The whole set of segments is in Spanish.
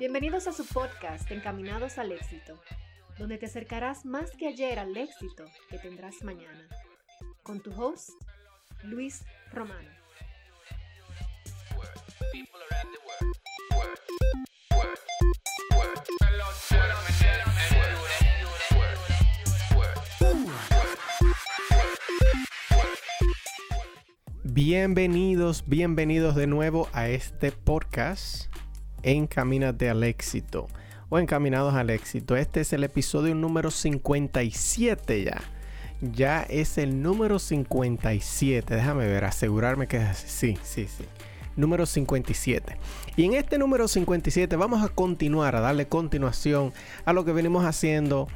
Bienvenidos a su podcast Encaminados al éxito, donde te acercarás más que ayer al éxito que tendrás mañana. Con tu host, Luis Romano. Bienvenidos, bienvenidos de nuevo a este podcast Encamínate al éxito o Encaminados al éxito. Este es el episodio número 57 ya. Ya es el número 57. Déjame ver, asegurarme que es así. Sí, sí, sí. Número 57. Y en este número 57 vamos a continuar, a darle continuación a lo que venimos haciendo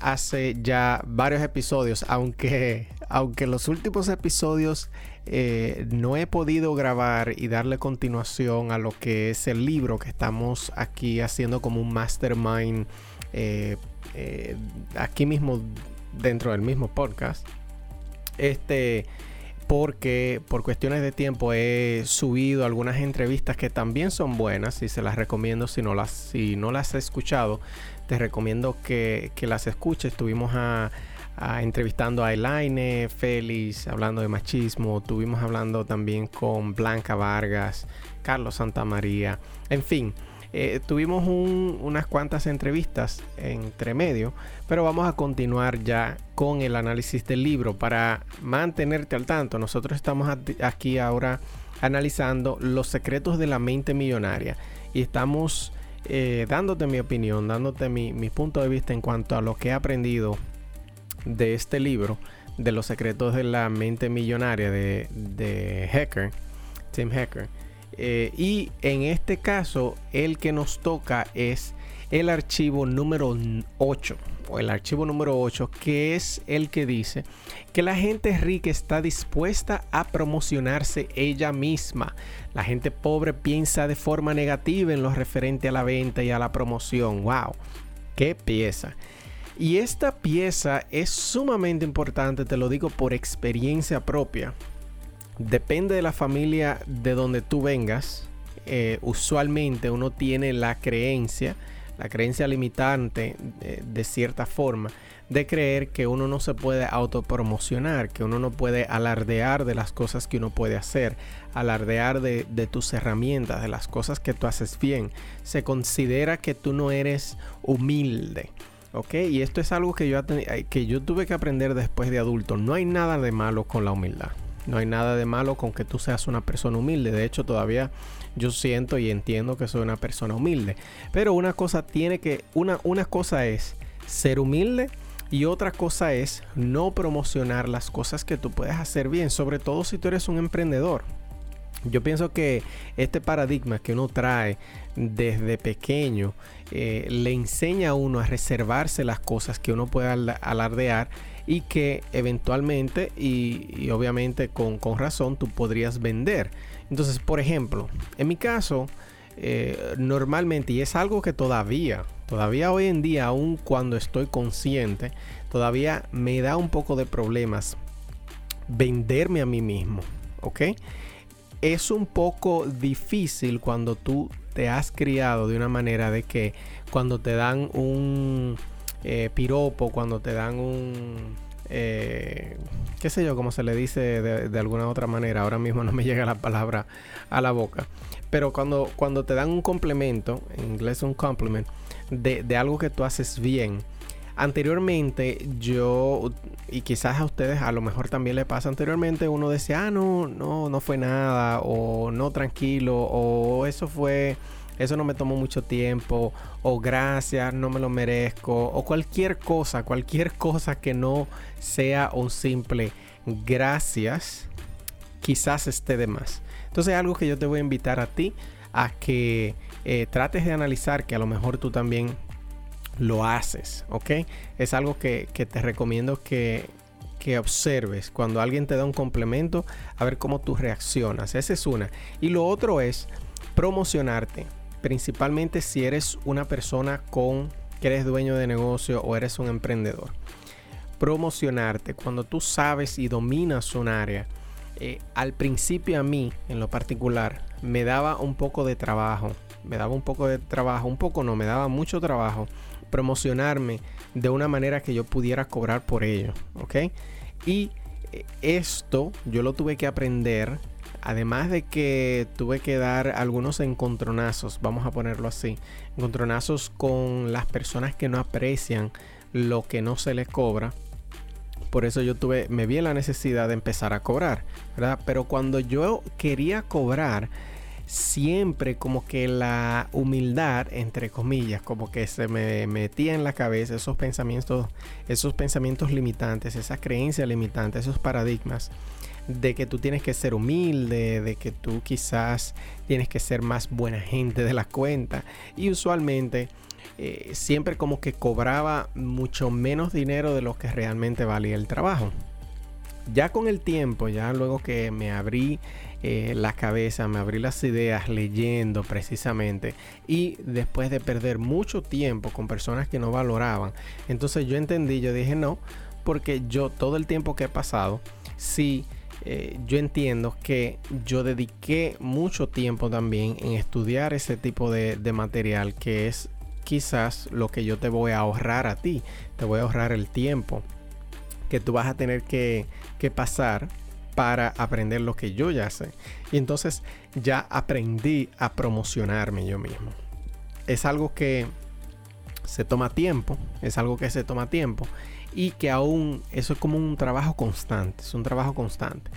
hace ya varios episodios, aunque, aunque los últimos episodios eh, no he podido grabar y darle continuación a lo que es el libro que estamos aquí haciendo como un mastermind eh, eh, aquí mismo dentro del mismo podcast. Este, porque por cuestiones de tiempo he subido algunas entrevistas que también son buenas y se las recomiendo si no las, si no las has escuchado. Te recomiendo que, que las escuches. Estuvimos a entrevistando a Elaine, Félix, hablando de machismo. Tuvimos hablando también con Blanca Vargas, Carlos Santamaría. En fin, eh, tuvimos unas cuantas entrevistas entre medio, pero vamos a continuar ya con el análisis del libro para mantenerte al tanto. Nosotros estamos aquí ahora analizando los secretos de la mente millonaria y estamos eh, dándote mi opinión, dándote mi, mi punto de vista en cuanto a lo que he aprendido de este libro, de los secretos de la mente millonaria de, de Hacker, Tim Hacker. Eh, y en este caso, el que nos toca es el archivo número 8 o el archivo número 8 que es el que dice que la gente rica está dispuesta a promocionarse ella misma. La gente pobre piensa de forma negativa en lo referente a la venta y a la promoción. ¡Wow! ¡Qué pieza! Y esta pieza es sumamente importante, te lo digo por experiencia propia. Depende de la familia de donde tú vengas. Eh, usualmente uno tiene la creencia, la creencia limitante de, de, cierta forma, de creer que uno no se puede autopromocionar, que uno no puede alardear de las cosas que uno puede hacer, alardear de, de, tus herramientas, de las cosas que tú haces bien. Se considera que tú no eres humilde. ¿Ok? Y esto es algo que yo, que yo tuve que aprender después de adulto. No hay nada de malo con la humildad. No hay nada de malo con que tú seas una persona humilde. De hecho, todavía yo siento y entiendo que soy una persona humilde. Pero una cosa tiene que, una, una cosa es ser humilde y otra cosa es no promocionar las cosas que tú puedes hacer bien, sobre todo si tú eres un emprendedor. Yo pienso que este paradigma que uno trae desde pequeño eh, le enseña a uno a reservarse las cosas que uno puede alardear y que eventualmente y, obviamente con, razón tú podrías vender. Entonces, por ejemplo, en mi caso, eh, normalmente, y es algo que todavía, todavía hoy en día, aun cuando estoy consciente, todavía me da un poco de problemas venderme a mí mismo, ¿ok? Es un poco difícil cuando tú te has criado de una manera de que cuando te dan un eh, piropo, cuando te dan un... Eh, qué sé yo, como se le dice de, alguna otra manera, ahora mismo no me llega la palabra a la boca, pero cuando, cuando te dan un complemento, en inglés un compliment, de, de algo que tú haces bien, anteriormente yo, y quizás a ustedes a lo mejor también le pasa anteriormente, uno decía, ah, no, no, no fue nada, o no, tranquilo, o eso fue, eso no me tomó mucho tiempo, o gracias, no me lo merezco, o cualquier cosa, cualquier cosa que no sea un simple gracias, quizás esté de más. Entonces algo que yo te voy a invitar a ti a que eh, trates de analizar que a lo mejor tú también lo haces, ¿ok? Es algo que, te recomiendo que, que observes cuando alguien te da un complemento, a ver cómo tú reaccionas. Esa es una. Y lo otro es promocionarte. principalmente si eres una persona con que eres dueño de negocio o eres un emprendedor. Promocionarte cuando tú sabes y dominas un área. Eh, al principio a mí, en lo particular, me daba un poco de trabajo. Me daba un poco de trabajo, un poco no, me daba mucho trabajo promocionarme de una manera que yo pudiera cobrar por ello. ¿Ok? Y eh, esto yo lo tuve que aprender además de que tuve que dar algunos encontronazos, vamos a ponerlo así, encontronazos con las personas que no aprecian lo que no se les cobra. Por eso yo tuve, me vi en la necesidad de empezar a cobrar, ¿verdad? Pero cuando yo quería cobrar, siempre como que la humildad, entre comillas, como que se me metía en la cabeza esos pensamientos, esos pensamientos limitantes, esas creencias limitantes, esos paradigmas de que tú tienes que ser humilde, de que tú quizás tienes que ser más buena gente de la cuenta. Y usualmente eh, siempre como que cobraba mucho menos dinero de lo que realmente valía el trabajo. Ya con el tiempo, ya luego que me abrí eh, la cabeza, me abrí las ideas leyendo precisamente y después de perder mucho tiempo con personas que no valoraban, entonces yo entendí, yo dije no, porque yo todo el tiempo que he pasado, sí eh, yo entiendo que yo dediqué mucho tiempo también en estudiar ese tipo de, material que es quizás lo que yo te voy a ahorrar a ti. Te voy a ahorrar el tiempo que tú vas a tener que, que pasar para aprender lo que yo ya sé. Y entonces ya aprendí a promocionarme yo mismo. Es algo que se toma tiempo, es algo que se toma tiempo y que aún eso es como un trabajo constante, es un trabajo constante.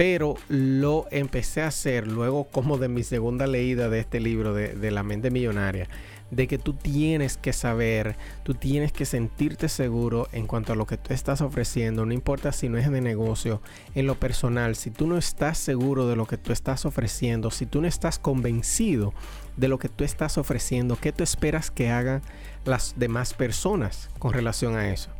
Pero lo empecé a hacer luego como de mi segunda leída de este libro de, la mente millonaria, de que tú tienes que saber, tú tienes que sentirte seguro en cuanto a lo que tú estás ofreciendo, no importa si no es de negocio, en lo personal, si tú no estás seguro de lo que tú estás ofreciendo, si tú no estás convencido de lo que tú estás ofreciendo, ¿qué tú esperas que hagan las demás personas con relación a eso?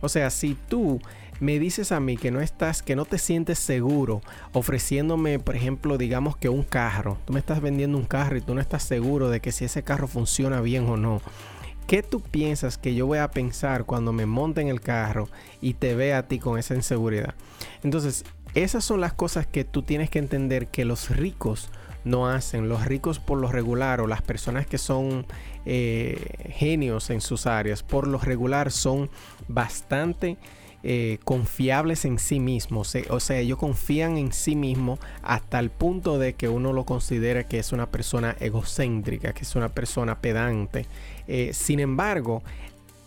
O sea, si tú me dices a mí que no estás, que no te sientes seguro ofreciéndome, por ejemplo, digamos que un carro, tú me estás vendiendo un carro y tú no estás seguro de que si ese carro funciona bien o no. ¿Qué tú piensas que yo voy a pensar cuando me monte en el carro y te vea a ti con esa inseguridad? Entonces, esas son las cosas que tú tienes que entender que los ricos no hacen. Los ricos por lo regular o las personas que son eh, genios en sus áreas por lo regular son bastante eh, confiables en sí mismos. O sea, ellos confían en sí mismos hasta el punto de que uno lo considera que es una persona egocéntrica, que es una persona pedante. Eh, sin embargo,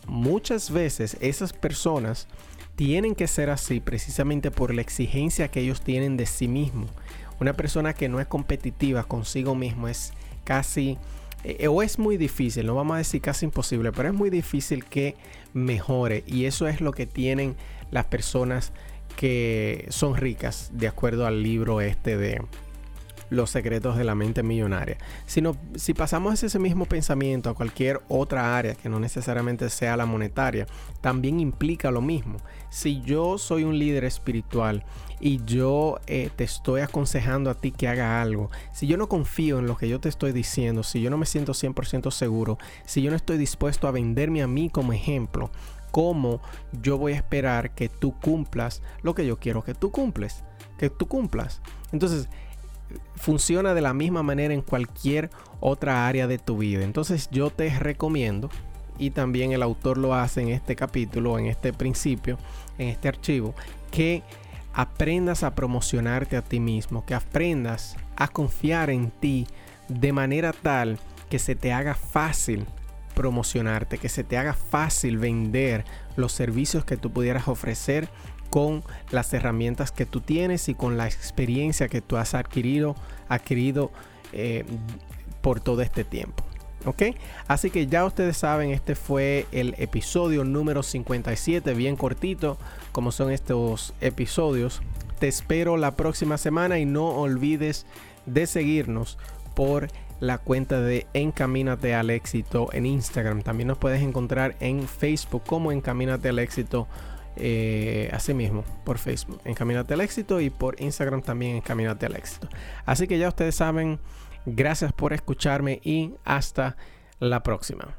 muchas veces esas personas tienen que ser así precisamente por la exigencia que ellos tienen de sí mismos. Una persona que no es competitiva consigo mismo es casi eh, o es muy difícil, no vamos a decir casi imposible, pero es muy difícil que mejore. Y eso es lo que tienen las personas que son ricas de acuerdo al libro este de los secretos de la mente millonaria. Sino, si pasamos ese mismo pensamiento a cualquier otra área que no necesariamente sea la monetaria, también implica lo mismo. Si yo soy un líder espiritual y yo eh, te estoy aconsejando a ti que haga algo, si yo no confío en lo que yo te estoy diciendo, si yo no me siento 100% seguro, si yo no estoy dispuesto a venderme a mí como ejemplo, ¿cómo yo voy a esperar que tú cumplas lo que yo quiero que tú cumples? Que tú cumplas. Entonces, funciona de la misma manera en cualquier otra área de tu vida. Entonces yo te recomiendo, y también el autor lo hace en este capítulo, en este principio, en este archivo, que aprendas a promocionarte a ti mismo, que aprendas a confiar en ti de manera tal que se te haga fácil promocionarte, que se te haga fácil vender los servicios que tú pudieras ofrecer con las herramientas que tú tienes y con la experiencia que tú has adquirido, adquirido eh, por todo este tiempo. ¿Ok? Así que ya ustedes saben, este fue el episodio número 57, bien cortito, como son estos episodios. Te espero la próxima semana y no olvides de seguirnos por la cuenta de Encamínate al éxito en Instagram. También nos puedes encontrar en Facebook como Encamínate al éxito eh, así mismo por Facebook Encaminate al éxito y por Instagram también Encaminate al éxito. Así que ya ustedes saben, Gracias por escucharme y hasta la próxima.